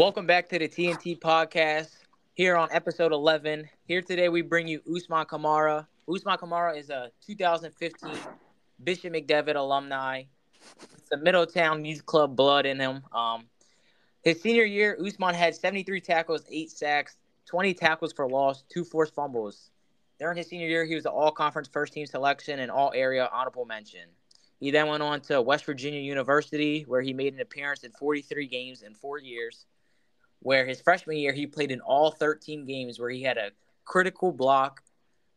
Welcome back to the TNT podcast. Here on episode 11. Here today we bring you Osman Kamara. Osman Kamara is a 2015 Bishop McDevitt alumni. It's a Middletown Youth Club blood in him. Um, his senior year, Osman had 73 tackles, eight sacks, 20 tackles for loss, two forced fumbles. During his senior year, he was an all-conference first-team selection and all-area honorable mention. He then went on to West Virginia University, where he made an appearance in 43 games in four years. Where his freshman year, he played in all 13 games, where he had a critical block,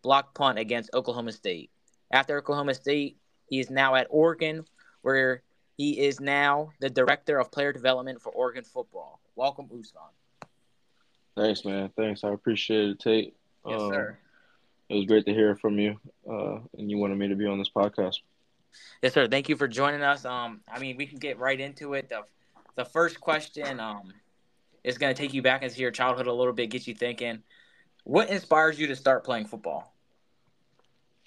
block punt against Oklahoma State. After Oklahoma State, he is now at Oregon, where he is now the director of player development for Oregon football. Welcome, Osman. Thanks, man. Thanks. I appreciate it, Tate. Yes, um, sir. It was great to hear from you, uh, and you wanted me to be on this podcast. Yes, sir. Thank you for joining us. Um, I mean, we can get right into it. The the first question um is going to take you back into your childhood a little bit, get you thinking. What inspires you to start playing football?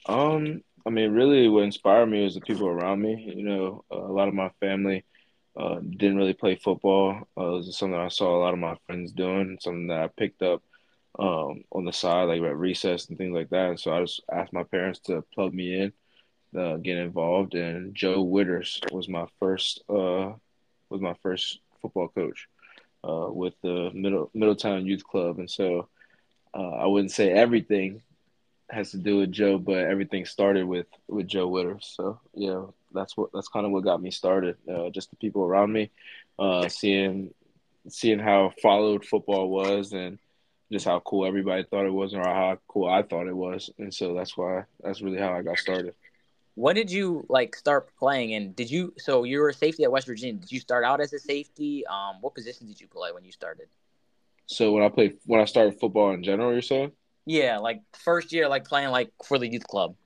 Um, I mean, really, what inspired me was the people around me. You know, a lot of my family uh, didn't really play football. Uh, it was something I saw a lot of my friends doing, something that I picked up um, on the side, like at recess and things like that. And so I just asked my parents to plug me in uh, get involved. And Joe Witters was my first uh, was my first football coach uh, with the Middle Middletown Youth Club, and so uh, I wouldn't say everything has to do with Joe, but everything started with with Joe Witters. So yeah, that's what that's kind of what got me started. Uh, just the people around me, uh, seeing seeing how followed football was and just how cool everybody thought it was or how cool I thought it was. And so that's why that's really how I got started. When did you like start playing? And did you? So you were a safety at West Virginia. Did you start out as a safety? Um, what position did you play when you started? So when I played, when I started football in general, you're saying? Yeah, like first year, like playing like for the youth club.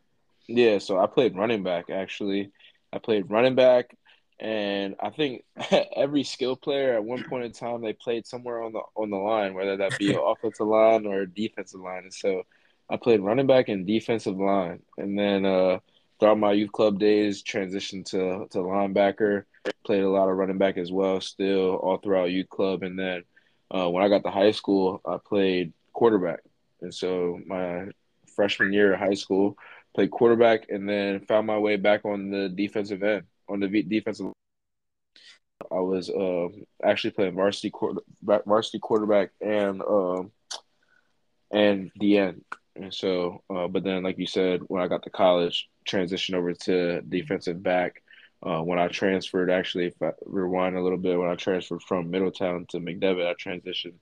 Yeah, so I played running back actually. I played running back, and I think every skill player at one point in time they played somewhere on the on the line, whether that be an offensive line or a defensive line. And so I played running back and defensive line, and then uh, throughout my youth club days, transitioned to to linebacker. Played a lot of running back as well, still all throughout youth club. And then uh, when I got to high school, I played quarterback. And so my freshman year of high school, played quarterback, and then found my way back on the defensive end, on the defensive. I was uh, actually playing varsity quarter, varsity quarterback and um, and the end. And so, uh, but then, like you said, when I got to college, transitioned over to defensive back. Uh, when I transferred, actually, if I rewind a little bit, when I transferred from Middletown to McDevitt, I transitioned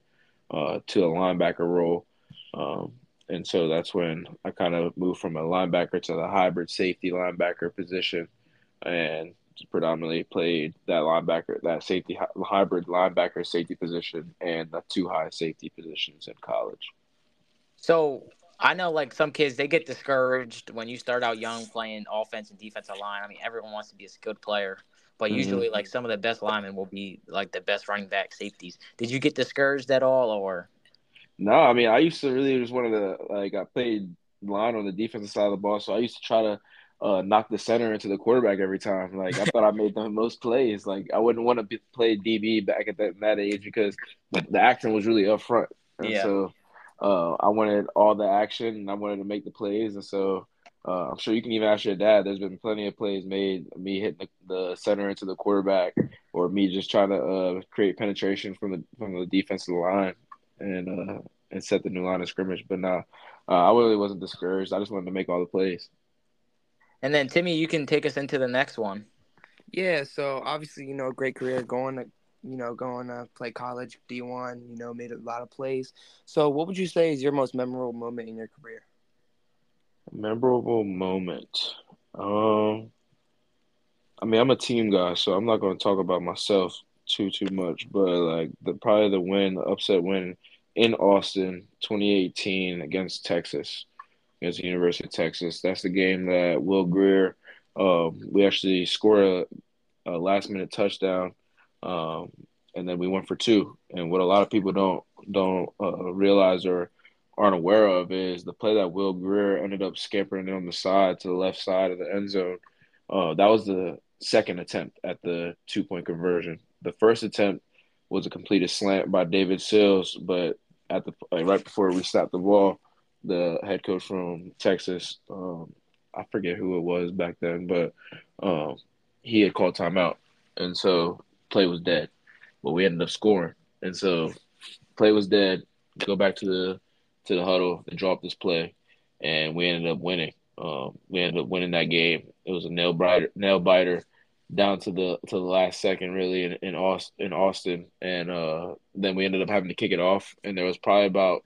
uh, to a linebacker role. Um, and so that's when I kind of moved from a linebacker to the hybrid safety linebacker position and predominantly played that linebacker, that safety hybrid linebacker safety position and the two high safety positions in college. So I know like some kids they get discouraged when you start out young playing offense and defensive line. I mean, everyone wants to be a skilled player, but mm-hmm. usually like some of the best linemen will be like the best running back safeties. Did you get discouraged at all or? No, I mean I used to really just one of the like I played line on the defensive side of the ball, so I used to try to uh, knock the center into the quarterback every time. Like I thought I made the most plays. Like I wouldn't want to be, play DB back at that, that age because the action was really up front. And yeah. So uh, I wanted all the action and I wanted to make the plays. And so uh, I'm sure you can even ask your dad. There's been plenty of plays made, me hitting the, the center into the quarterback, or me just trying to uh, create penetration from the from the defensive line and uh, and set the new line of scrimmage. But no, uh, I really wasn't discouraged. I just wanted to make all the plays. And then Timmy, you can take us into the next one. Yeah, so obviously, you know, great career going to you know, going to play college, D1, you know, made a lot of plays. So, what would you say is your most memorable moment in your career? Memorable moment. Um, I mean, I'm a team guy, so I'm not going to talk about myself too too much. But like the probably the win, the upset win in Austin, 2018 against Texas, against the University of Texas. That's the game that Will Grier, Um, we actually scored a, a last minute touchdown um, and then we went for two. And what a lot of people don't don't uh, realize or aren't aware of is the play that Will Grier ended up scampering on the side to the left side of the end zone. Uh, that was the second attempt at the two point conversion. The first attempt was a completed slant by David Sills, but at the like, right before we stopped the ball, the head coach from Texas, um, I forget who it was back then, but um, he had called timeout, and so play was dead. But we ended up scoring, and so play was dead. Go back to the to the huddle and drop this play, and we ended up winning. Um, we ended up winning that game. It was a nail biter, nail biter, down to the to the last second, really in in Austin, in Austin, and uh, then we ended up having to kick it off. And there was probably about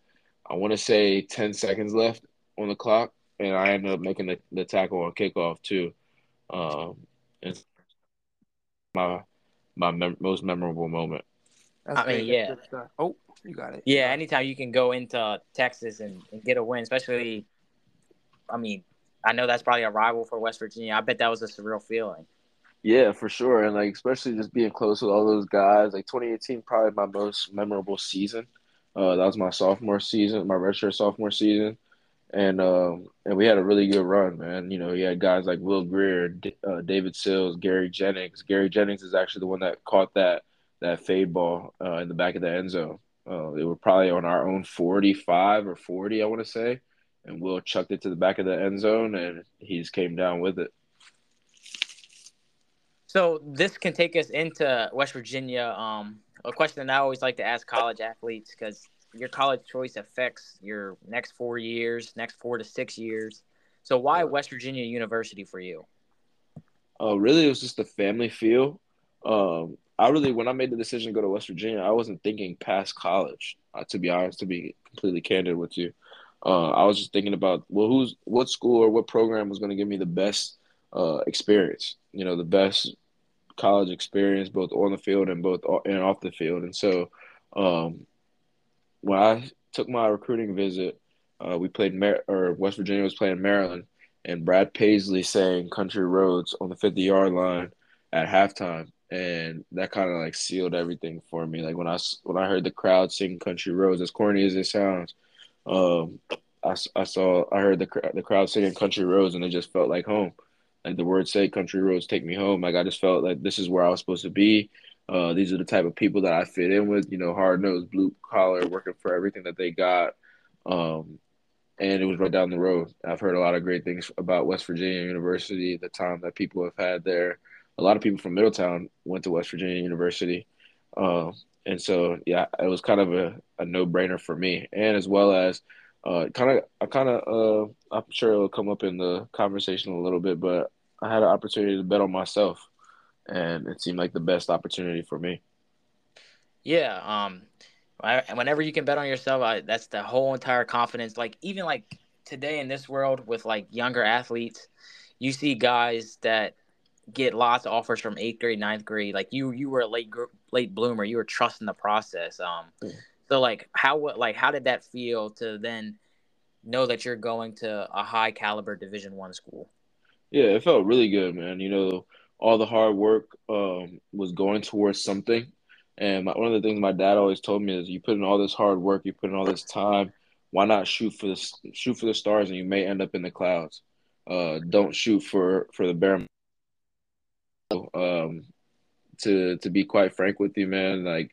I want to say ten seconds left on the clock, and I ended up making the, the tackle on kickoff too. Um, and my my mem- most memorable moment. That's I mean, yeah. Oh, you got it. Yeah, anytime you can go into Texas and, and get a win, especially, I mean, I know that's probably a rival for West Virginia. I bet that was a surreal feeling. Yeah, for sure, and like especially just being close with all those guys. Like 2018, probably my most memorable season. Uh, that was my sophomore season, my redshirt sophomore season, and um, and we had a really good run, man. You know, you had guys like Will Grier, D- uh, David Sills, Gary Jennings. Gary Jennings is actually the one that caught that that fade ball uh, in the back of the end zone. Uh, they were probably on our own 45 or 40, I want to say, and Will chucked it to the back of the end zone, and he just came down with it. So this can take us into West Virginia. Um, a question that I always like to ask college athletes because your college choice affects your next four years, next four to six years. So why West Virginia University for you? Uh, really, it was just the family feel. Um, I really, when I made the decision to go to West Virginia, I wasn't thinking past college. Uh, to be honest, to be completely candid with you, uh, I was just thinking about well, who's what school or what program was going to give me the best uh, experience. You know, the best college experience, both on the field and both and off the field. And so, um, when I took my recruiting visit, uh, we played Mar- or West Virginia was playing Maryland, and Brad Paisley sang "Country Roads" on the fifty yard line at halftime, and that kind of like sealed everything for me. Like when I when I heard the crowd sing "Country Roads," as corny as it sounds, um, I, I saw I heard the the crowd singing "Country Roads," and it just felt like home. Like the words say, "Country roads take me home." Like I just felt like this is where I was supposed to be. Uh, these are the type of people that I fit in with. You know, hard nosed, blue collar, working for everything that they got. Um, and it was right down the road. I've heard a lot of great things about West Virginia University, the time that people have had there. A lot of people from Middletown went to West Virginia University. Uh, and so, yeah, it was kind of a, a no brainer for me. And as well as uh, kind of, I kind of, uh, I'm sure it'll come up in the conversation a little bit, but I had an opportunity to bet on myself, and it seemed like the best opportunity for me. Yeah. Um, I, whenever you can bet on yourself, I, that's the whole entire confidence. Like even like today in this world with like younger athletes, you see guys that get lots of offers from eighth grade, ninth grade. Like you, you were a late late bloomer. You were trusting the process. Um, yeah. so like how what like how did that feel to then know that you're going to a high caliber Division One school? Yeah, it felt really good, man. You know, all the hard work um, was going towards something. And my, one of the things my dad always told me is, you put in all this hard work, you put in all this time. Why not shoot for the shoot for the stars, and you may end up in the clouds. Uh, don't shoot for for the bare. Um, to to be quite frank with you, man, like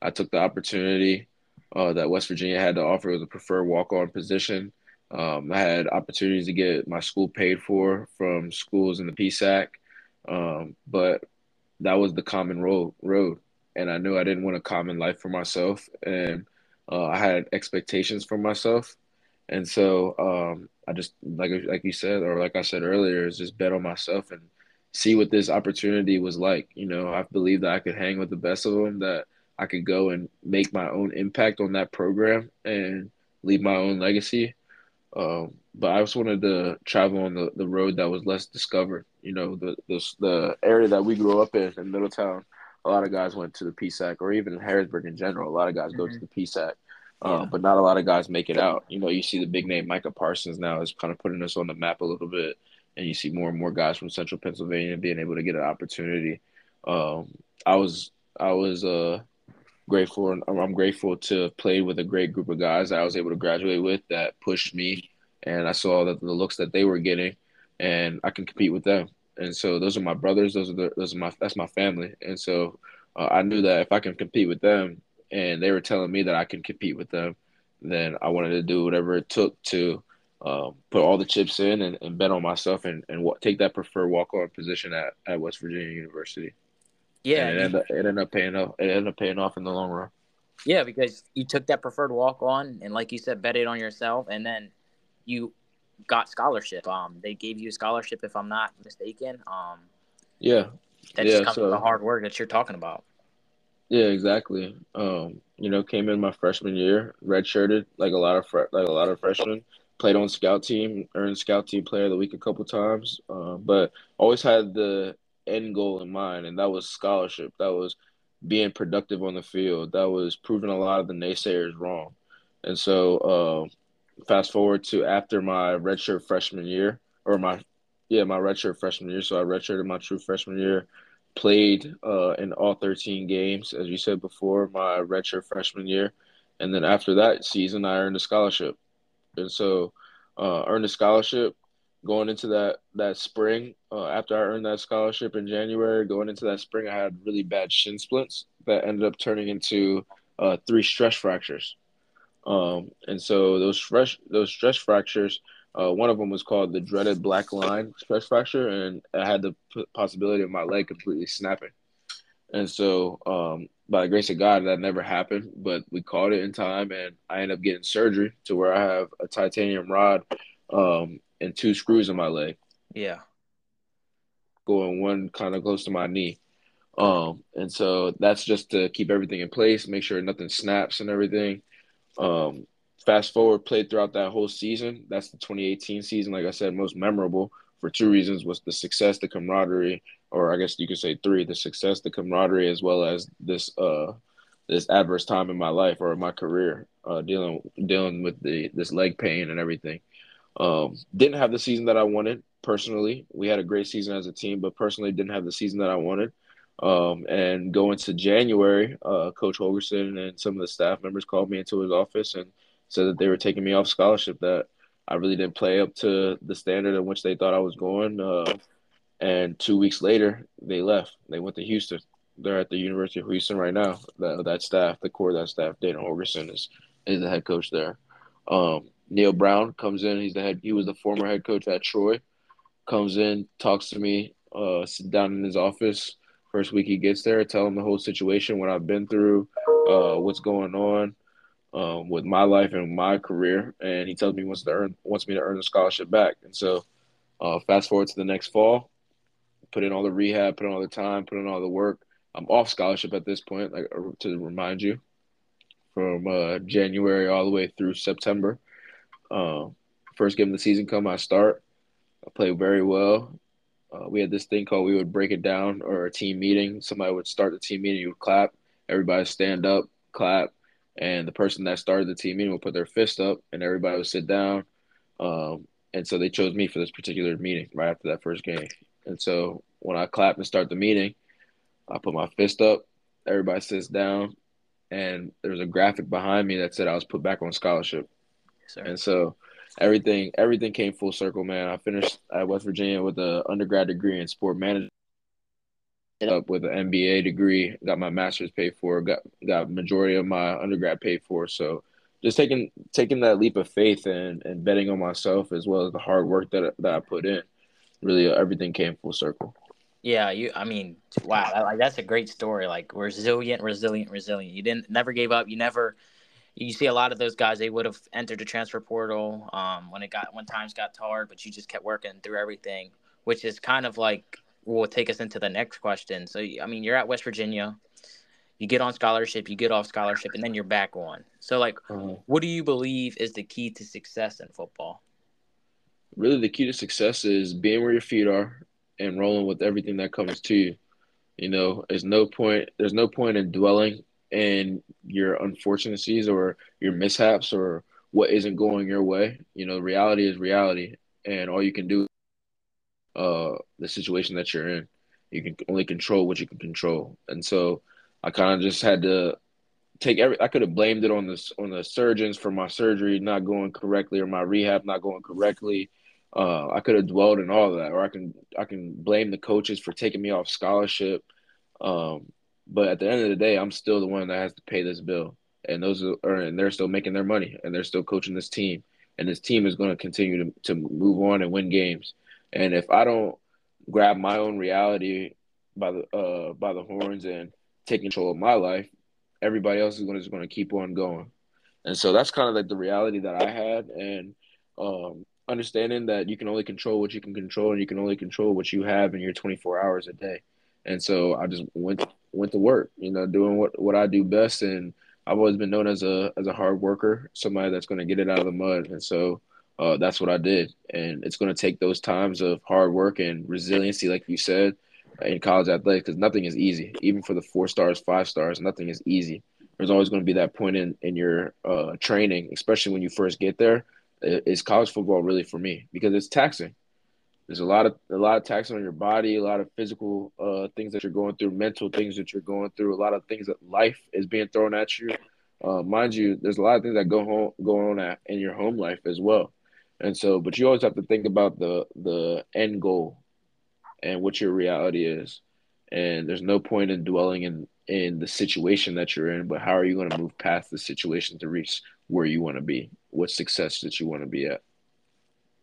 I took the opportunity uh, that West Virginia had to offer as a preferred walk on position. Um, I had opportunities to get my school paid for from schools in the PSAC, um, but that was the common road. Road, and I knew I didn't want a common life for myself, and uh, I had expectations for myself, and so um, I just like like you said, or like I said earlier, is just bet on myself and see what this opportunity was like. You know, I believed that I could hang with the best of them, that I could go and make my own impact on that program and leave my own legacy. Um, but I just wanted to travel on the, the road that was less discovered. You know, the, the the area that we grew up in in Middletown, a lot of guys went to the PSAC, or even in Harrisburg in general. A lot of guys mm-hmm. go to mm-hmm. the PSAC, uh, yeah. but not a lot of guys make it out. You know, you see the big name Micah Parsons now is kind of putting us on the map a little bit, and you see more and more guys from Central Pennsylvania being able to get an opportunity. Um, I was I was uh, grateful and I'm grateful to play with a great group of guys that I was able to graduate with that pushed me and I saw that the looks that they were getting and I can compete with them. And so those are my brothers, those are the, those are my that's my family. And so uh, I knew that if I can compete with them, and they were telling me that I can compete with them, then I wanted to do whatever it took to um, put all the chips in and, and bet on myself and, and w- take that preferred walk on position at, at West Virginia University. Yeah, and it, ended, it ended up paying off. It ended up paying off in the long run. Yeah, because you took that preferred walk on, and like you said, bet it on yourself, and then you got scholarship. Um, they gave you a scholarship, if I'm not mistaken. Um, yeah, that yeah, just comes so, with the hard work that you're talking about. Yeah, exactly. Um, you know, came in my freshman year, redshirted like a lot of fre- like a lot of freshmen. Played on scout team, earned scout team player of the week a couple times, uh, but always had the end goal in mind, and that was scholarship. That was being productive on the field. That was proving a lot of the naysayers wrong. And so, uh, fast forward to after my redshirt freshman year, or my yeah my redshirt freshman year. So I redshirted my true freshman year played uh, in all 13 games, as you said before, my redshirt freshman year. And then after that season, I earned a scholarship. And so, uh, earned a scholarship going into that that spring. Uh, after I earned that scholarship in January, going into that spring, I had really bad shin splints that ended up turning into uh, three stress fractures. Um, and so those stress those stress fractures uh, one of them was called the dreaded black line stress fracture, and I had the possibility of my leg completely snapping. And so, um, by the grace of God, that never happened, but we caught it in time, and I ended up getting surgery to where I have a titanium rod um, and two screws in my leg. Yeah. Going one kind of close to my knee. Um, and so that's just to keep everything in place, make sure nothing snaps and everything. Um, fast forward, played throughout that whole season. That's the 2018 season. Like I said, most memorable for two reasons was the success, the camaraderie, or I guess you could say three: the success, the camaraderie, as well as this uh this adverse time in my life or my career, uh, dealing dealing with the this leg pain and everything. Um, didn't have the season that I wanted personally. We had a great season as a team, but personally didn't have the season that I wanted. Um, and going to January, uh, Coach Holgorsen and some of the staff members called me into his office and said that they were taking me off scholarship. That I really didn't play up to the standard in which they thought I was going. Uh, and two weeks later, they left. They went to Houston. They're at the University of Houston right now. That, that staff, the core of that staff, Dana Holgorsen is is the head coach there. Um, Neal Brown comes in. He's the head. He was the former head coach at Troy. Comes in, talks to me, uh, sit down in his office. First week he gets there, tell him the whole situation, what I've been through, uh, what's going on um, with my life and my career, and he tells me he wants to earn wants me to earn the scholarship back. And so, uh, fast forward to the next fall, put in all the rehab, put in all the time, put in all the work. I'm off scholarship at this point, like uh, to remind you, from uh, January all the way through September. Uh, first game of the season come, I start. I play very well. Uh, we had this thing called we would break it down or a team meeting. Somebody would start the team meeting, you would clap, everybody stand up, clap, and the person that started the team meeting would put their fist up, and everybody would sit down. Um, and so they chose me for this particular meeting right after that first game. And so when I clap and start the meeting, I put my fist up, everybody sits down, and there's a graphic behind me that said I was put back on scholarship. Yes, and so everything everything came full circle, man. I finished at West Virginia with an undergrad degree in sport management up with an MBA degree, got my master's paid for, got got majority of my undergrad paid for. So just taking taking that leap of faith and, and betting on myself as well as the hard work that that I put in, really uh, everything came full circle. Yeah, you. I mean, wow, like that's a great story. Like resilient, resilient, resilient. You didn't never gave up. You never. You see a lot of those guys. They would have entered the transfer portal um, when it got when times got hard, but you just kept working through everything, which is kind of like will take us into the next question. So, I mean, you're at West Virginia, you get on scholarship, you get off scholarship, and then you're back on. So, like, mm-hmm. what do you believe is the key to success in football? Really, the key to success is being where your feet are and rolling with everything that comes to you. You know, there's no point. There's no point in dwelling in your unfortunates or your mishaps or what isn't going your way. You know, reality is reality, and all you can do uh, the situation that you're in. You can only control what you can control, and so I kind of just had to take every. I could have blamed it on the on the surgeons for my surgery not going correctly or my rehab not going correctly. Uh, I could have dwelled in all of that, or I can I can blame the coaches for taking me off scholarship. Um, But at the end of the day, I'm still the one that has to pay this bill, and those are and they're still making their money, and they're still coaching this team, and this team is going to continue to to move on and win games. And if I don't grab my own reality by the uh by the horns and take control of my life, everybody else is going to going to keep on going. And so that's kind of like the reality that I had, and um, understanding that you can only control what you can control, and you can only control what you have in your 24 hours a day. And so I just went went to work, you know, doing what what I do best, and I've always been known as a as a hard worker, somebody that's going to get it out of the mud, and so uh, that's what I did. And it's going to take those times of hard work and resiliency, like you said, in college athletics, because nothing is easy. Even for the four stars, five stars, nothing is easy. There's always going to be that point in in your uh, training, especially when you first get there. Is college football really for me? Because it's taxing. There's a lot of a lot of taxing on your body, a lot of physical uh, things that you're going through, mental things that you're going through, a lot of things that life is being thrown at you. Uh, mind you, there's a lot of things that go home go on in your home life as well. And so, but you always have to think about the the end goal and what your reality is. And there's no point in dwelling in in the situation that you're in, but how are you going to move past the situation to reach where you want to be? What success that you want to be at?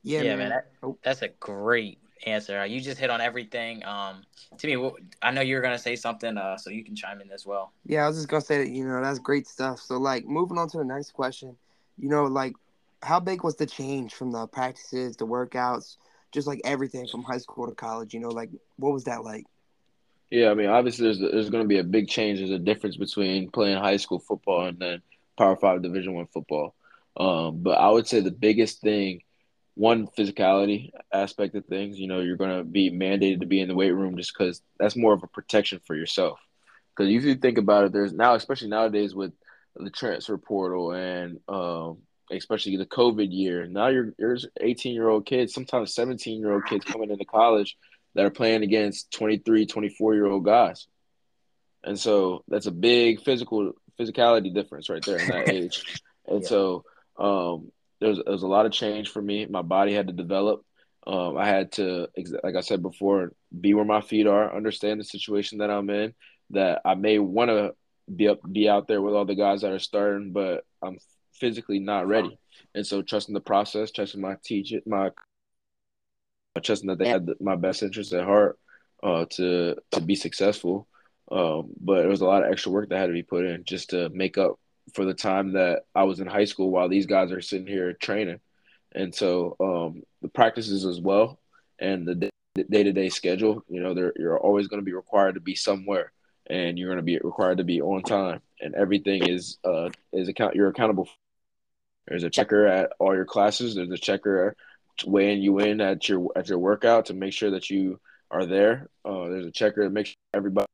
Yeah, yeah man, man that, oh. that's a great answer. You just hit on everything. Um, to me, I know you're gonna say something, uh, so you can chime in as well. Yeah, I was just gonna say that you know that's great stuff. So like moving on to the next question, you know, like how big was the change from the practices, the workouts, just like everything from high school to college? You know, like what was that like? Yeah, I mean, obviously, there's there's going to be a big change. There's a difference between playing high school football and then Power Five Division One football. Um, but I would say the biggest thing, one physicality aspect of things. You know, you're going to be mandated to be in the weight room just because that's more of a protection for yourself. Because if you think about it, there's now, especially nowadays with the transfer portal and um, especially the COVID year. Now you're there's 18 year old kids, sometimes 17 year old kids coming into college that are playing against 23, 24 year old guys. And so that's a big physical physicality difference right there in that age. And yeah. so um, there's was a lot of change for me. My body had to develop. Um, I had to, like I said before, be where my feet are, understand the situation that I'm in. That I may want to be up, be out there with all the guys that are starting, but I'm physically not ready. And so trusting the process, trusting my teacher, my trusting that they had my best interest at heart uh, to to be successful. Um, but there was a lot of extra work that had to be put in just to make up for the time that I was in high school while these guys are sitting here training. And so um, the practices as well and the day to day schedule, you know, you're always going to be required to be somewhere and you're going to be required to be on time and everything is uh, is account you're accountable for there's a checker at all your classes. There's a checker weighing you in at your at your workout to make sure that you are there. Uh, there's a checker to make sure everybody.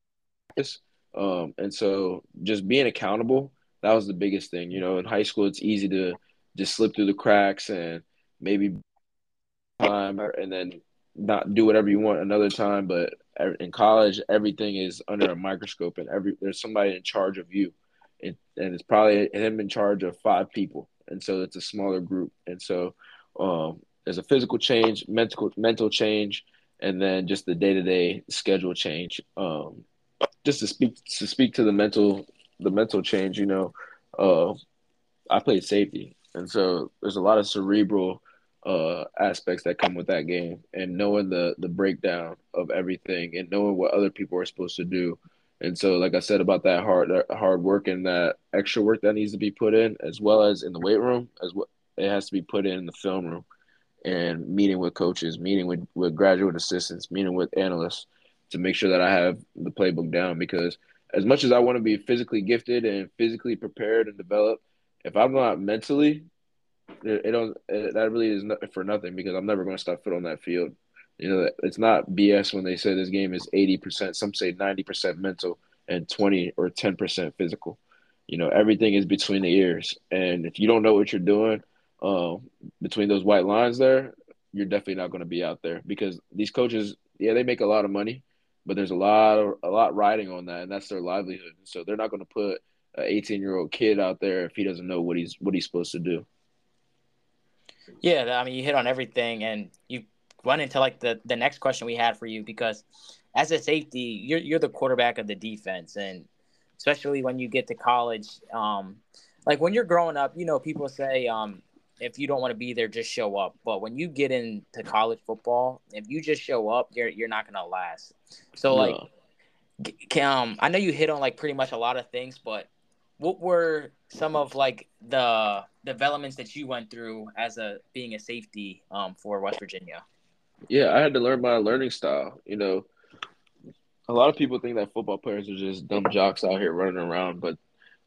Um, and so just being accountable that was the biggest thing. You know, in high school it's easy to just slip through the cracks and maybe time and then not do whatever you want another time. But in college, everything is under a microscope and every there's somebody in charge of you, and, and it's probably him in charge of five people and so it's a smaller group. And so um, there's a physical change, mental mental change, and then just the day to day schedule change. Um, just to speak to speak to the mental the mental change, you know, uh, I played safety, and so there's a lot of cerebral uh, aspects that come with that game, and knowing the the breakdown of everything, and knowing what other people are supposed to do, and so, like I said about that hard hard work and that extra work that needs to be put in, as well as in the weight room, as well, it has to be put in the film room, and meeting with coaches, meeting with with graduate assistants, meeting with analysts, to make sure that I have the playbook down. Because as much as I want to be physically gifted and physically prepared and developed, if I'm not mentally, it, it don't it, that really is not for nothing. Because I'm never going to step foot on that field. You know, it's not BS when they say this game is 80%, some say 90% mental and 20 or 10% physical. You know, everything is between the ears. And if you don't know what you're doing um, between those white lines there, you're definitely not going to be out there because these coaches, yeah, they make a lot of money, but there's a lot of, a lot riding on that, and that's their livelihood. So they're not going to put an 18 year old kid out there if he doesn't know what he's what he's supposed to do. Yeah, I mean, you hit on everything, and you run into like the the next question we had for you because as a safety, you're you're the quarterback of the defense, and especially when you get to college. Um, like when you're growing up, you know, people say, um, if you don't want to be there, just show up. But when you get into college football, if you just show up, you're you're not gonna last. So like, um, I know you hit on like pretty much a lot of things, but what were some of like the developments that you went through as a being a safety um, for West Virginia? Yeah, I had to learn my learning style. You know, a lot of people think that football players are just dumb jocks out here running around, but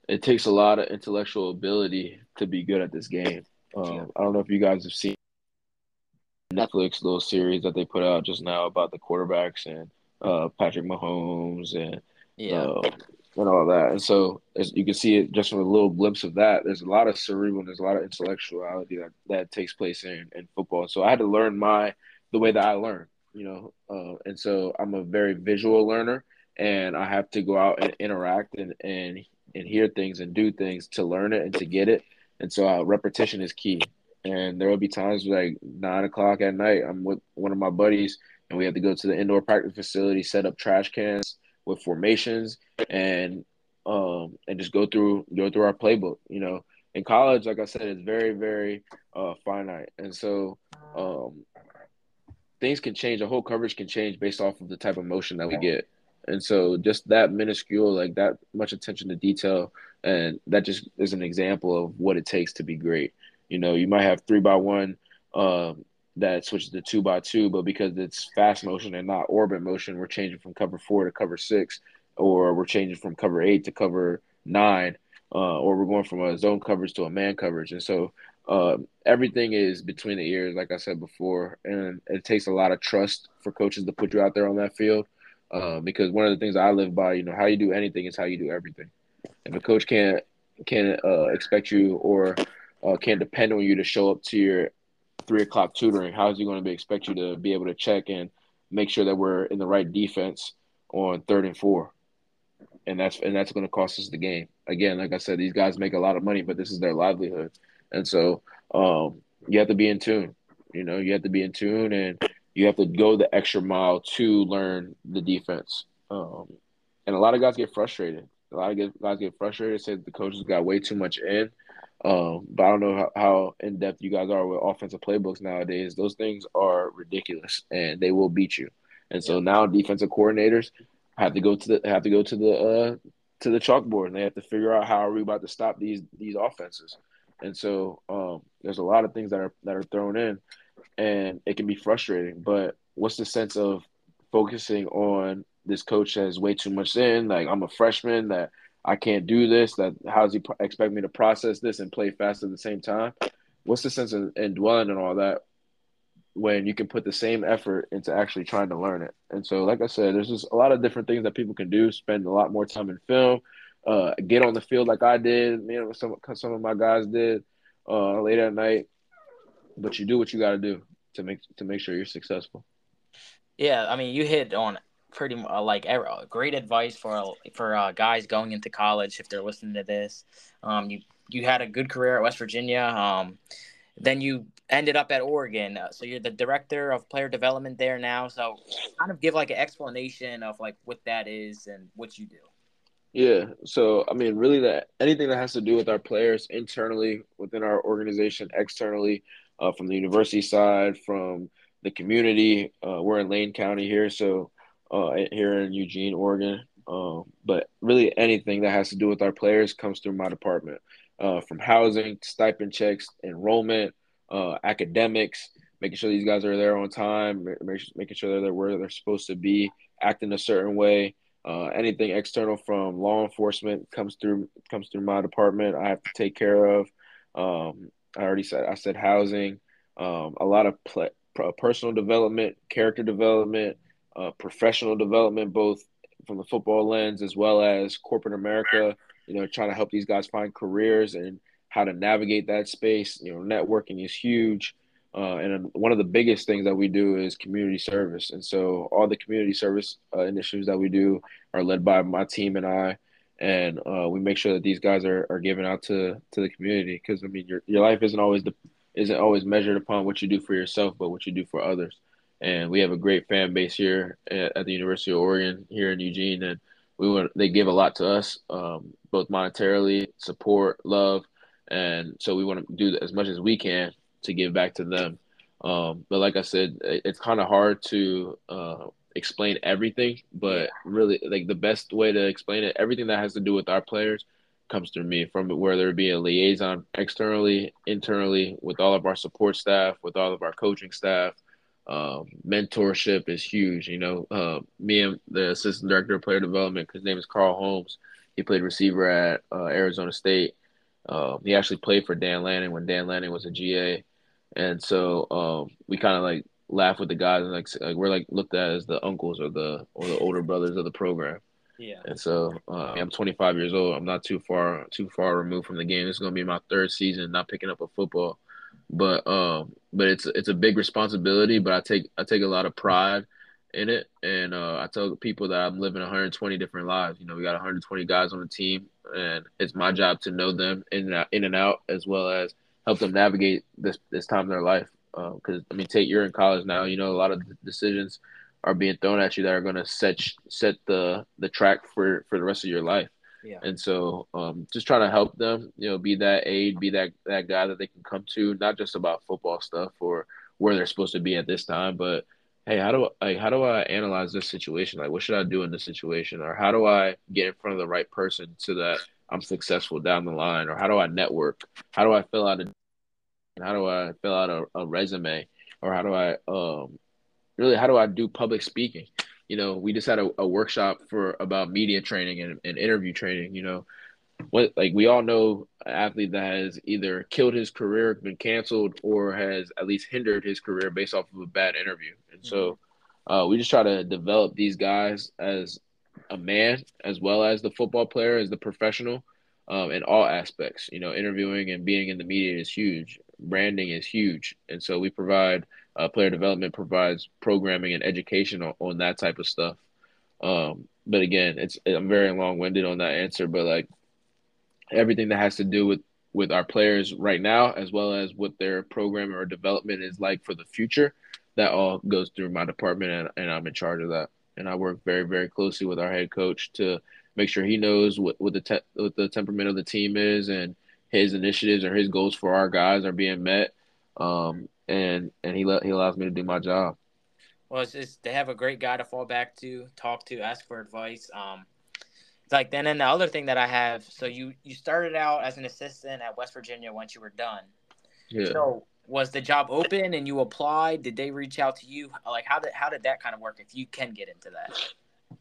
it takes a lot of intellectual ability to be good at this game. Um, I don't know if you guys have seen Netflix little series that they put out just now about the quarterbacks and uh, Patrick Mahomes and yeah. Uh, and all that. And so, as you can see it just from a little glimpse of that, there's a lot of cerebral, and there's a lot of intellectuality that, that takes place in, in football. So I had to learn my the way that I learn, you know. Uh, and so I'm a very visual learner, and I have to go out and interact and and and hear things and do things to learn it and to get it. And so uh, repetition is key. And there will be times like nine o'clock at night, I'm with one of my buddies, and we have to go to the indoor practice facility, set up trash cans with formations, and um, and just go through go through our playbook. You know, in college, like I said, it's very very uh, finite, and so um, things can change. The whole coverage can change based off of the type of motion that we get. And so just that minuscule, like that much attention to detail, and that just is an example of what it takes to be great. You know, you might have three by one um, that switches to two by two, but because it's fast motion and not orbit motion, we're changing from cover four to cover six, or we're changing from cover eight to cover nine, uh, or we're going from a zone coverage to a man coverage. And so uh, everything is between the ears, like I said before, and it takes a lot of trust for coaches to put you out there on that field. Uh, because one of the things I live by, you know, how you do anything is how you do everything. If a coach can't can't uh, expect you or uh, can't depend on you to show up to your three o'clock tutoring, how is he going to be expect you to be able to check and make sure that we're in the right defense on third and four? And that's and that's going to cost us the game. Again, like I said, these guys make a lot of money, but this is their livelihood. And so um, you have to be in tune. You know, you have to be in tune and you have to go the extra mile to learn the defense. Um, and a lot of guys get frustrated. A lot of guys get frustrated, say the coaches got way too much in. Um, but I don't know how, how in depth you guys are with offensive playbooks nowadays. Those things are ridiculous, and they will beat you. And so now defensive coordinators have to go to the have to go to the uh, to the chalkboard, and they have to figure out how are we about to stop these these offenses. And so um, there's a lot of things that are that are thrown in, and it can be frustrating. But what's the sense of focusing on this coach has way too much in? Like I'm a freshman that I can't do this. That how does he expect me to process this and play fast at the same time? What's the sense in, in dwelling and all that when you can put the same effort into actually trying to learn it? And so, like I said, there's just a lot of different things that people can do. Spend a lot more time in film, uh, get on the field like I did. You know, some some of my guys did uh, late at night. But you do what you got to do to make to make sure you're successful. Yeah, I mean, you hit on pretty uh, like uh, great advice for for uh, guys going into college if they're listening to this. Um, you you had a good career at West Virginia. Um, then you ended up at Oregon, uh, so you're the director of player development there now. So, kind of give like an explanation of like what that is and what you do. Yeah. So, I mean, really, that anything that has to do with our players internally within our organization, externally, uh, from the university side, from the community. We're in Lane County here, so uh, here in Eugene, Oregon. Um, but really, anything that has to do with our players comes through my department, uh, from housing, stipend checks, enrollment, uh, academics, making sure these guys are there on time, making sure they're where they're supposed to be, acting a certain way. Uh, anything external from law enforcement comes through comes through my department. I have to take care of. Um, I already said I said housing, um, a lot of personal development, character development, uh, professional development, both from the football lens as well as corporate America. You know, trying to help these guys find careers and how to navigate that space. You know, networking is huge. Uh, and one of the biggest things that we do is community service. And so all the community service uh, initiatives that we do are led by my team and I. And uh, we make sure that these guys are, are given out to, to the community because I mean your, your life isn't always the, isn't always measured upon what you do for yourself, but what you do for others. And we have a great fan base here at, at the University of Oregon here in Eugene, and we want they give a lot to us, um, both monetarily, support, love, and so we want to do as much as we can to give back to them. Um, but like I said, it's kind of hard to uh, explain everything, but really, like the best way to explain it, everything that has to do with our players comes through me. From whether it be a liaison externally, internally, with all of our support staff, with all of our coaching staff, um, mentorship is huge. You know, uh, me and the assistant director of player development, his name is Carl Holmes. He played receiver at uh, Arizona State. Uh, he actually played for Dan Lanning when Dan Lanning was a GA, and so um, we kind of like laugh with the guys and like, like, we're like looked at as the uncles or the or the older brothers of the program. Yeah. And so uh, I'm 25 years old. I'm not too far too far removed from the game. It's gonna be my third season not picking up a football, but um, but it's it's a big responsibility. But I take I take a lot of pride in it, and uh, I tell people that I'm living 120 different lives. You know, we got 120 guys on the team, and it's my job to know them in and out, in and out, as well as help them navigate this this time in their life. Because uh, I mean, Tate, you're in college now. You know, a lot of decisions are being thrown at you that are going to set set the the track for for the rest of your life. Yeah. And so, um, just trying to help them, you know, be that aid, be that that guy that they can come to, not just about football stuff or where they're supposed to be at this time, but hey, how do like how do I analyze this situation? Like, what should I do in this situation, or how do I get in front of the right person so that I'm successful down the line, or how do I network? How do I fill out a how do I fill out a, a resume, or how do I um really how do I do public speaking? You know, we just had a, a workshop for about media training and, and interview training. You know, what like we all know an athlete that has either killed his career, been canceled, or has at least hindered his career based off of a bad interview. And so uh, we just try to develop these guys as a man as well as the football player, as the professional, um, in all aspects. You know, interviewing and being in the media is huge. Branding is huge, and so we provide uh, player development provides programming and education on, on that type of stuff. Um, but again, it's I'm very long winded on that answer, but like everything that has to do with with our players right now, as well as what their program or development is like for the future, that all goes through my department, and, and I'm in charge of that. And I work very, very closely with our head coach to make sure he knows what, what the te- what the temperament of the team is, and his initiatives or his goals for our guys are being met. Um, and and he let he allows me to do my job. Well, it's just they have a great guy to fall back to, talk to, ask for advice. Um, it's like then and the other thing that I have. So you you started out as an assistant at West Virginia once you were done. Yeah. So was the job open and you applied? Did they reach out to you? Like how did how did that kind of work? If you can get into that.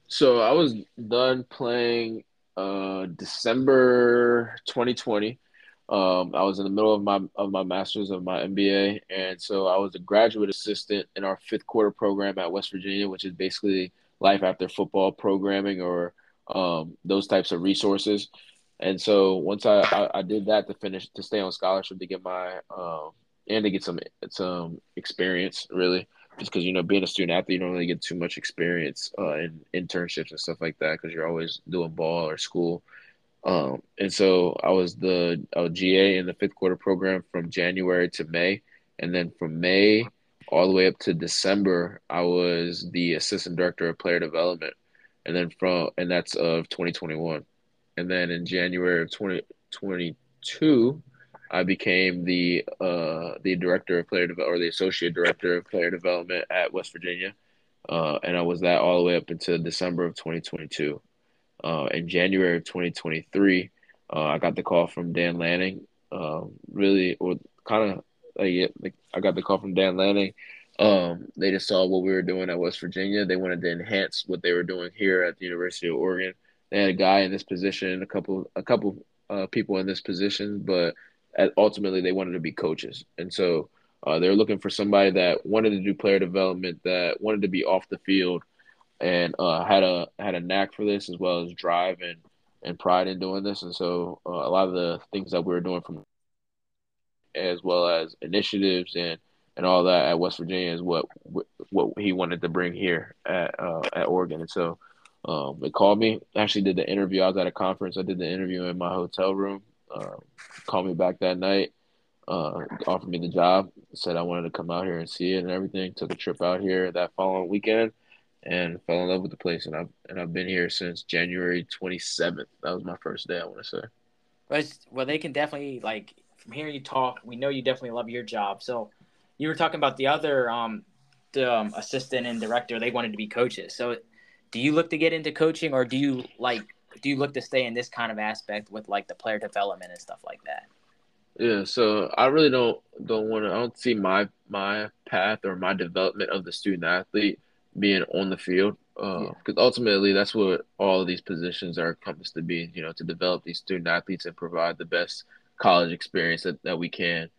So I was done playing uh December 2020. Um, I was in the middle of my of my master's of my MBA, and so I was a graduate assistant in our fifth quarter program at West Virginia, which is basically life after football programming or um, those types of resources. And so once I, I, I, did that to finish to stay on scholarship to get my um, and to get some some experience really just because you know being a student athlete you don't really get too much experience uh, in internships and stuff like that because you're always doing ball or school. Um, and so I was the uh, GA in the fifth quarter program from January to May, and then from May all the way up to December, I was the assistant director of player development, and then from and that's of 2021, and then in January of 2022, I became the uh, the director of player development or the associate director of player development at West Virginia, uh, and I was that all the way up until December of 2022 uh, in January of 2023, uh, I got the call from Dan Lanning. Um, really, or kind of like, like, I got the call from Dan Lanning. Um, they just saw what we were doing at West Virginia. They wanted to enhance what they were doing here at the University of Oregon. They had a guy in this position, a couple, a couple uh, people in this position, but ultimately they wanted to be coaches, and so uh, they were looking for somebody that wanted to do player development, that wanted to be off the field, and uh, had a had a knack for this as well as drive and and pride in doing this. And so uh, a lot of the things that we were doing from as well as initiatives and and all that at West Virginia is what what he wanted to bring here at uh, at Oregon. And so um, they called me. Actually, did the interview. I was at a conference. I did the interview in my hotel room. Uh, called me back that night. Uh, offered me the job. Said I wanted to come out here and see it and everything. Took a trip out here that following weekend and fell in love with the place. And I've and I've been here since January 27th. That was my first day. I want to say. But well, they can definitely like from hearing you talk. We know you definitely love your job. So you were talking about the other um, the um, assistant and director. They wanted to be coaches. So do you look to get into coaching, or do you like do you look to stay in this kind of aspect with like the player development and stuff like that? Yeah, so I really don't don't want to. I don't see my my path or my development of the student athlete being on the field because uh, yeah. ultimately that's what all of these positions are encompassed to be. You know, to develop these student athletes and provide the best college experience that, that we can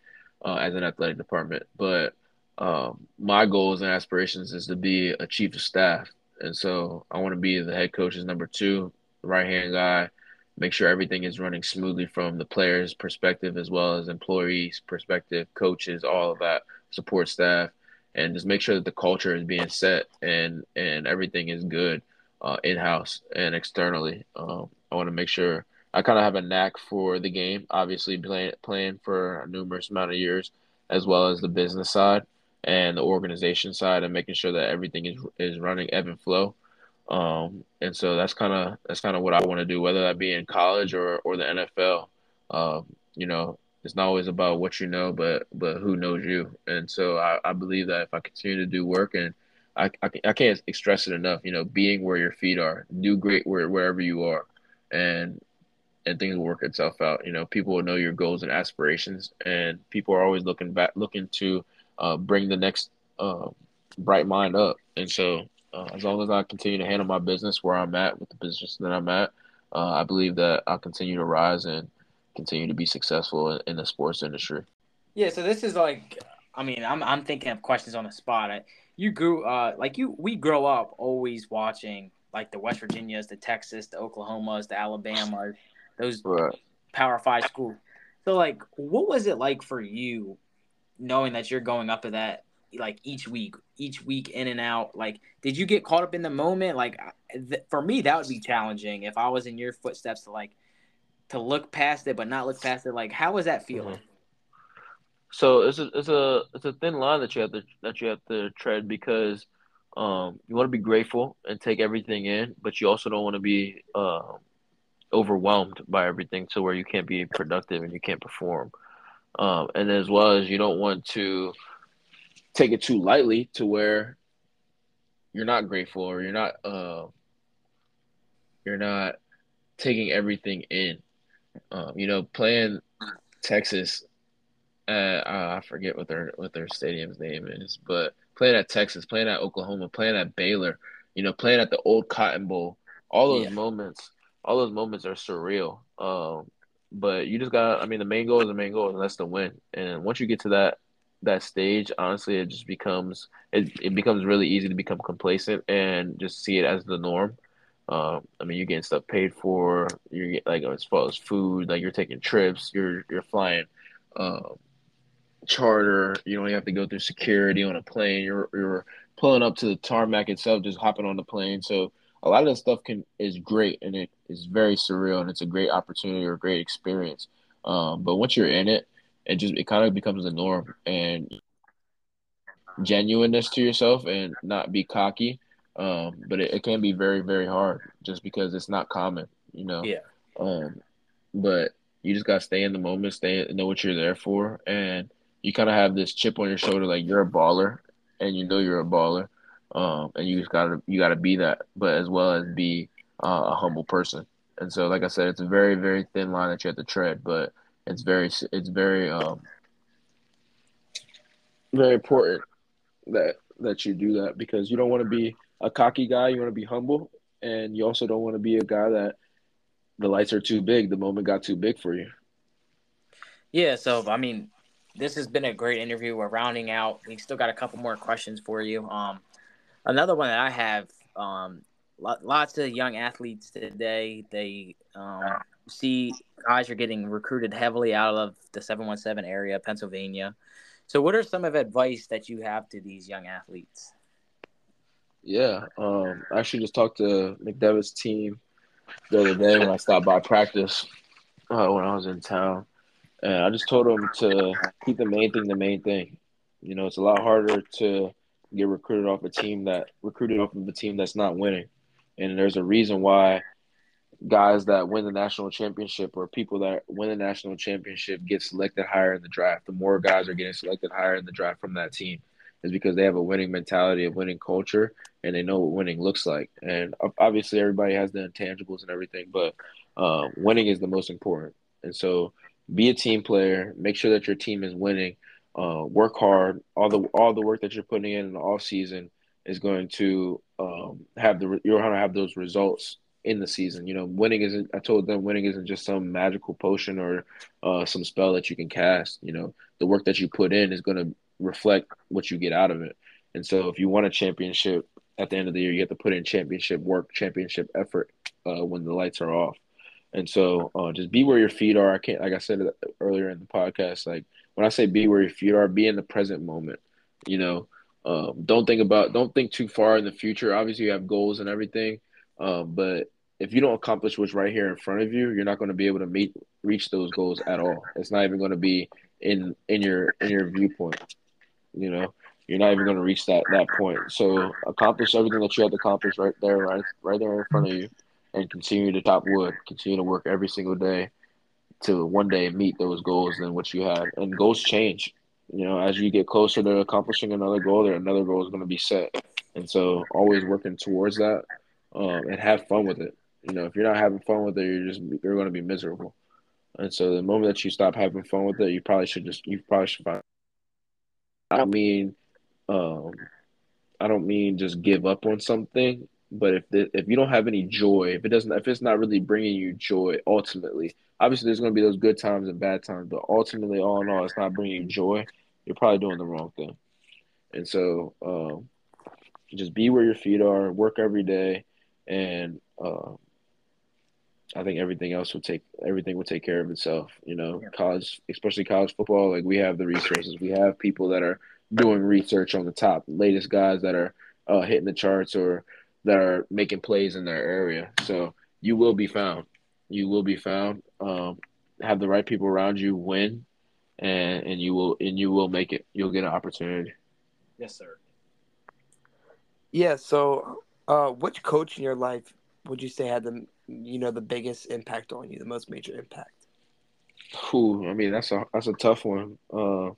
uh, as an athletic department. But um, my goals and aspirations is to be a chief of staff, and so I want to be the head coach's number two, right hand guy, make sure everything is running smoothly from the players' perspective as well as employees' perspective, coaches, all of that, support staff, and just make sure that the culture is being set and and everything is good uh, in house and externally. Um, I want to make sure I kind of have a knack for the game, obviously playing playing for a numerous amount of years, as well as the business side and the organization side, and making sure that everything is is running ebb and flow. Um, and so that's kind of that's kind of what I want to do, whether that be in college or or the NFL. Um, you know, it's not always about what you know, but but who knows you. And so I, I believe that if I continue to do work and I, I, I can't stress it enough, you know, being where your feet are, do great where, wherever you are, and and things will work itself out. You know, people will know your goals and aspirations, and people are always looking back, looking to uh, bring the next uh, bright mind up. And so uh, as long as I continue to handle my business where I'm at with the business that I'm at, uh, I believe that I'll continue to rise and continue to be successful in, the sports industry. Yeah, so this is like, I mean, I'm I'm thinking of questions on the spot. I, you grew uh like you we grow up always watching like the West Virginias, the Texas, the Oklahomas, the Alabama, those right. Power Five schools. So like, what was it like for you, knowing that you're going up to that like each week, each week in and out. Like, did you get caught up in the moment? Like, th- for me, that would be challenging if I was in your footsteps to like to look past it, but not look past it. Like, how was that feeling? Mm-hmm. So it's a it's a it's a thin line that you have to that you have to tread because um, you want to be grateful and take everything in, but you also don't want to be uh, overwhelmed by everything to where you can't be productive and you can't perform. Um, and as well as you don't want to take it too lightly to where you're not grateful or you're not uh, you're not taking everything in. Um, you know, playing Texas at uh, I forget what their what their stadium's name is, but playing at Texas, playing at Oklahoma, playing at Baylor, you know, playing at the old Cotton Bowl, all those yeah. moments, all those moments are surreal. Um, but you just got I mean the main goal is the main goal and that's the win. And once you get to that that stage, honestly, it just becomes it, it becomes really easy to become complacent and just see it as the norm. Um, I mean, you're getting stuff paid for. You're like as far as food, like you're taking trips. You're you're flying uh, charter. You don't have to go through security on a plane. You're you're pulling up to the tarmac itself, just hopping on the plane. So a lot of that stuff can is great and it is very surreal and it's a great opportunity or a great experience. Um, but once you're in it, it just it kind of becomes the norm and genuineness to yourself and not be cocky. Um, but it, it can be very very hard just because it's not common, you know. Yeah. Um, but you just gotta stay in the moment, stay know what you're there for, and you kind of have this chip on your shoulder, like you're a baller, and you know you're a baller, um, and you just gotta you gotta be that, but as well as be uh, a humble person. And so, like I said, it's a very very thin line that you have to tread, but it's very it's very um very important that that you do that because you don't want to be a cocky guy. You want to be humble, and you also don't want to be a guy that the lights are too big. The moment got too big for you. Yeah. So I mean, this has been a great interview. We're rounding out. We still got a couple more questions for you. Um, another one that I have. Um, lots of young athletes today. They um see guys are getting recruited heavily out of the 717 area, Pennsylvania. So, what are some of advice that you have to these young athletes? Yeah, um, I actually just talked to McDevitt's team the other day when I stopped by practice uh, when I was in town, and I just told them to keep the main thing the main thing. You know, it's a lot harder to get recruited off a team that recruited off of a team that's not winning, and there's a reason why guys that win the national championship or people that win the national championship get selected higher in the draft. The more guys are getting selected higher in the draft from that team is because they have a winning mentality, a winning culture, and they know what winning looks like. And obviously, everybody has the intangibles and everything, but uh, winning is the most important. And so, be a team player. Make sure that your team is winning. Uh, work hard. All the all the work that you're putting in in the off season is going to um, have the you're going to have those results in the season. You know, winning isn't. I told them winning isn't just some magical potion or uh, some spell that you can cast. You know, the work that you put in is going to reflect what you get out of it. And so, if you want a championship at the end of the year, you have to put in championship work, championship effort uh, when the lights are off. And so, uh, just be where your feet are. I can't, like I said earlier in the podcast, like when I say be where your feet are, be in the present moment. You know, um, don't think about, don't think too far in the future. Obviously, you have goals and everything, um, but if you don't accomplish what's right here in front of you, you're not going to be able to meet reach those goals at all. It's not even going to be in in your in your viewpoint. You know, you're not even going to reach that that point. So accomplish everything that you have to accomplish right there, right right there in front of you, and continue to top wood. Continue to work every single day to one day meet those goals than what you had. And goals change. You know, as you get closer to accomplishing another goal, there another goal is going to be set. And so, always working towards that, um, and have fun with it. You know, if you're not having fun with it, you're just you're going to be miserable. And so, the moment that you stop having fun with it, you probably should just you probably should find. I don't mean, um, I don't mean just give up on something, but if the, if you don't have any joy, if it doesn't, if it's not really bringing you joy, ultimately, obviously there's going to be those good times and bad times, but ultimately, all in all, it's not bringing you joy. You're probably doing the wrong thing. And so, um, just be where your feet are, work every day, and uh, I think everything else will take everything will take care of itself. You know, yeah. college, especially college football, like we have the resources. We have people that are doing research on the top, latest guys that are uh, hitting the charts or that are making plays in their area. So you will be found. You will be found. Um, have the right people around you, win, and and you will and you will make it. You'll get an opportunity. Yes, sir. Yeah. So, uh, which coach in your life would you say had the you know the biggest impact on you, the most major impact? Who? I mean, that's a that's a tough one. Uh,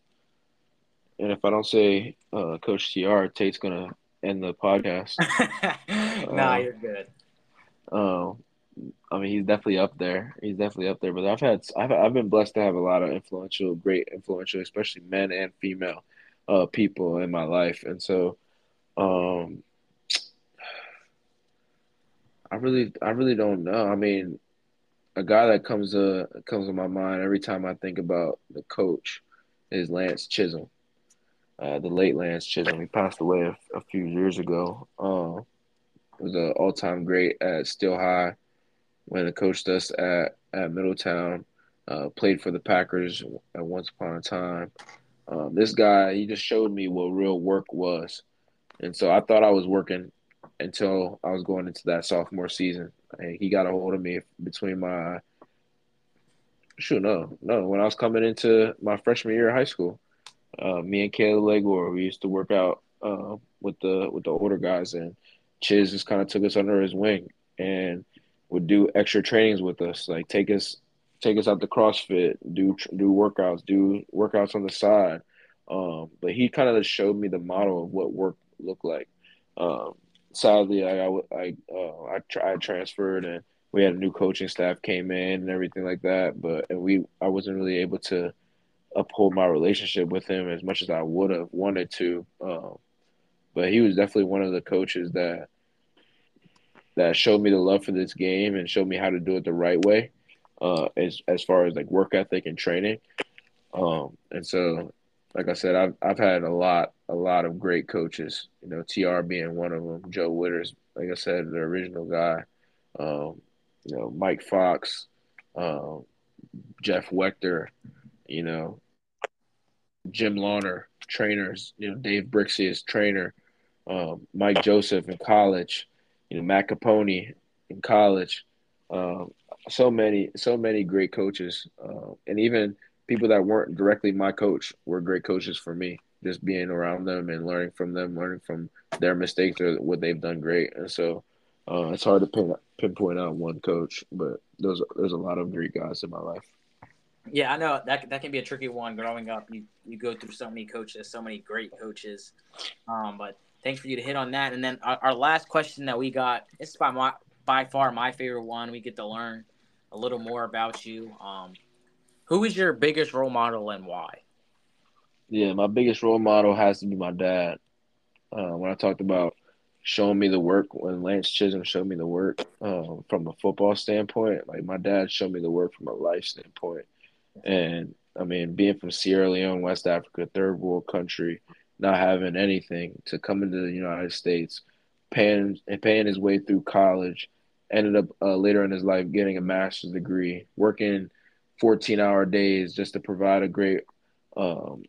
and if I don't say uh, Coach Tr, Tate's gonna end the podcast. nah, uh, you're good. Um, I mean, he's definitely up there. He's definitely up there. But I've had, I've, I've been blessed to have a lot of influential, great influential, especially men and female, uh, people in my life, and so, um, I really, I really don't know. I mean, a guy that comes to comes to my mind every time I think about the coach is Lance Chisholm, uh, the late Lance Chisholm. He passed away a, a few years ago. Uh, was an all time great at Steel High when he coached us at at Middletown. Uh, played for the Packers at once upon a time. Um, this guy, he just showed me what real work was, and so I thought I was working until I was going into that sophomore season. And he got a hold of me between my shoot no no when I was coming into my freshman year of high school. Uh, me and Caleb Legor, we used to work out uh, with the with the older guys, and Chiz just kind of took us under his wing and would do extra trainings with us, like take us take us out to CrossFit, do do workouts, do workouts on the side. Um, but he kind of showed me the model of what work looked like. Um, sadly, I I I, uh, I, I transferred and we had a new coaching staff came in and everything like that. But and we I wasn't really able to uphold my relationship with him as much as I would have wanted to. Um, but he was definitely one of the coaches that that showed me the love for this game and showed me how to do it the right way, uh, as as far as like work ethic and training. Um, and so like I said, I've I've had a lot a lot of great coaches. You know, Tr being one of them. Joe Witters, like I said, the original guy. Um, you know, Mike Fox, um, Jeff Wechter. You know, Jim Launer, trainers. You know, Dave Brixius, trainer. Um, Mike Joseph in college. You know, Matt Capone in college. Um, so many, so many great coaches, uh, and even people that weren't directly my coach were great coaches for me. just being around them and learning from them, learning from their mistakes or what they've done great. And so uh, it's hard to pin, pinpoint out one coach, but there's there's a lot of great guys in my life. Yeah, I know that that can be a tricky one. Growing up, you you go through so many coaches, so many great coaches. Um, but thanks for you to hit on that. And then our, our last question that we got. This is by my by far my favorite one. We get to learn a little more about you. Um, who is your biggest role model and why? Yeah, my biggest role model has to be my dad. Uh, when I talked about showing me the work, when Lance Chisholm showed me the work uh, from a football standpoint, like my dad showed me the work from a life standpoint. And I mean, being from Sierra Leone, West Africa, third world country, not having anything to come into the United States, paying and paying his way through college, ended up uh, later in his life getting a master's degree, working 14 hour days just to provide a great um,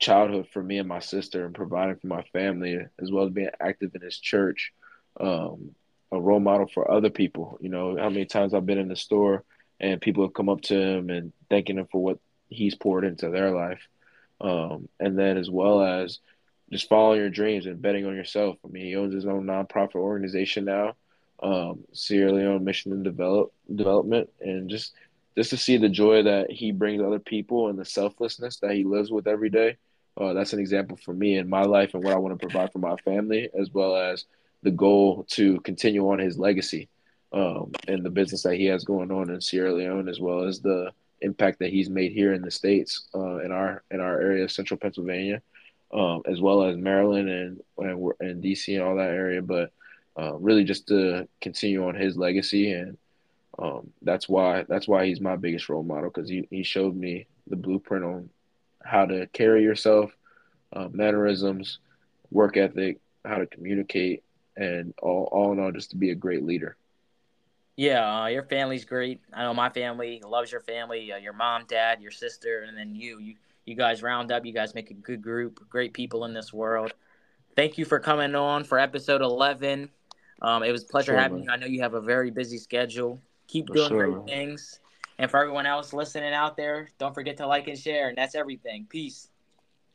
childhood for me and my sister and providing for my family, as well as being active in his church, um, a role model for other people. You know, how many times I've been in the store and people have come up to him and thanking him for what he's poured into their life. Um, and then as well as just following your dreams and betting on yourself. I mean, he owns his own nonprofit organization now, um, Sierra Leone Mission and Develop Development, and just just to see the joy that he brings other people and the selflessness that he lives with every day. Uh, that's an example for me in my life and what I want to provide for my family, as well as the goal to continue on his legacy um, and the business that he has going on in Sierra Leone, as well as the impact that he's made here in the states, uh, in our in our area, of Central Pennsylvania, um, as well as Maryland and and, and DC and all that area. But uh, really, just to continue on his legacy, and um, that's why that's why he's my biggest role model because he he showed me the blueprint on how to carry yourself, uh, mannerisms, work ethic, how to communicate, and all all in all, just to be a great leader. Yeah, uh, your family's great. I know my family loves your family. Uh, your mom, dad, your sister, and then you. You you guys round up. You guys make a good group. Great people in this world. Thank you for coming on for episode eleven. Um, it was a pleasure sure, having man. you. I know you have a very busy schedule. Keep for doing sure. great things. And for everyone else listening out there, don't forget to like and share. And that's everything. Peace.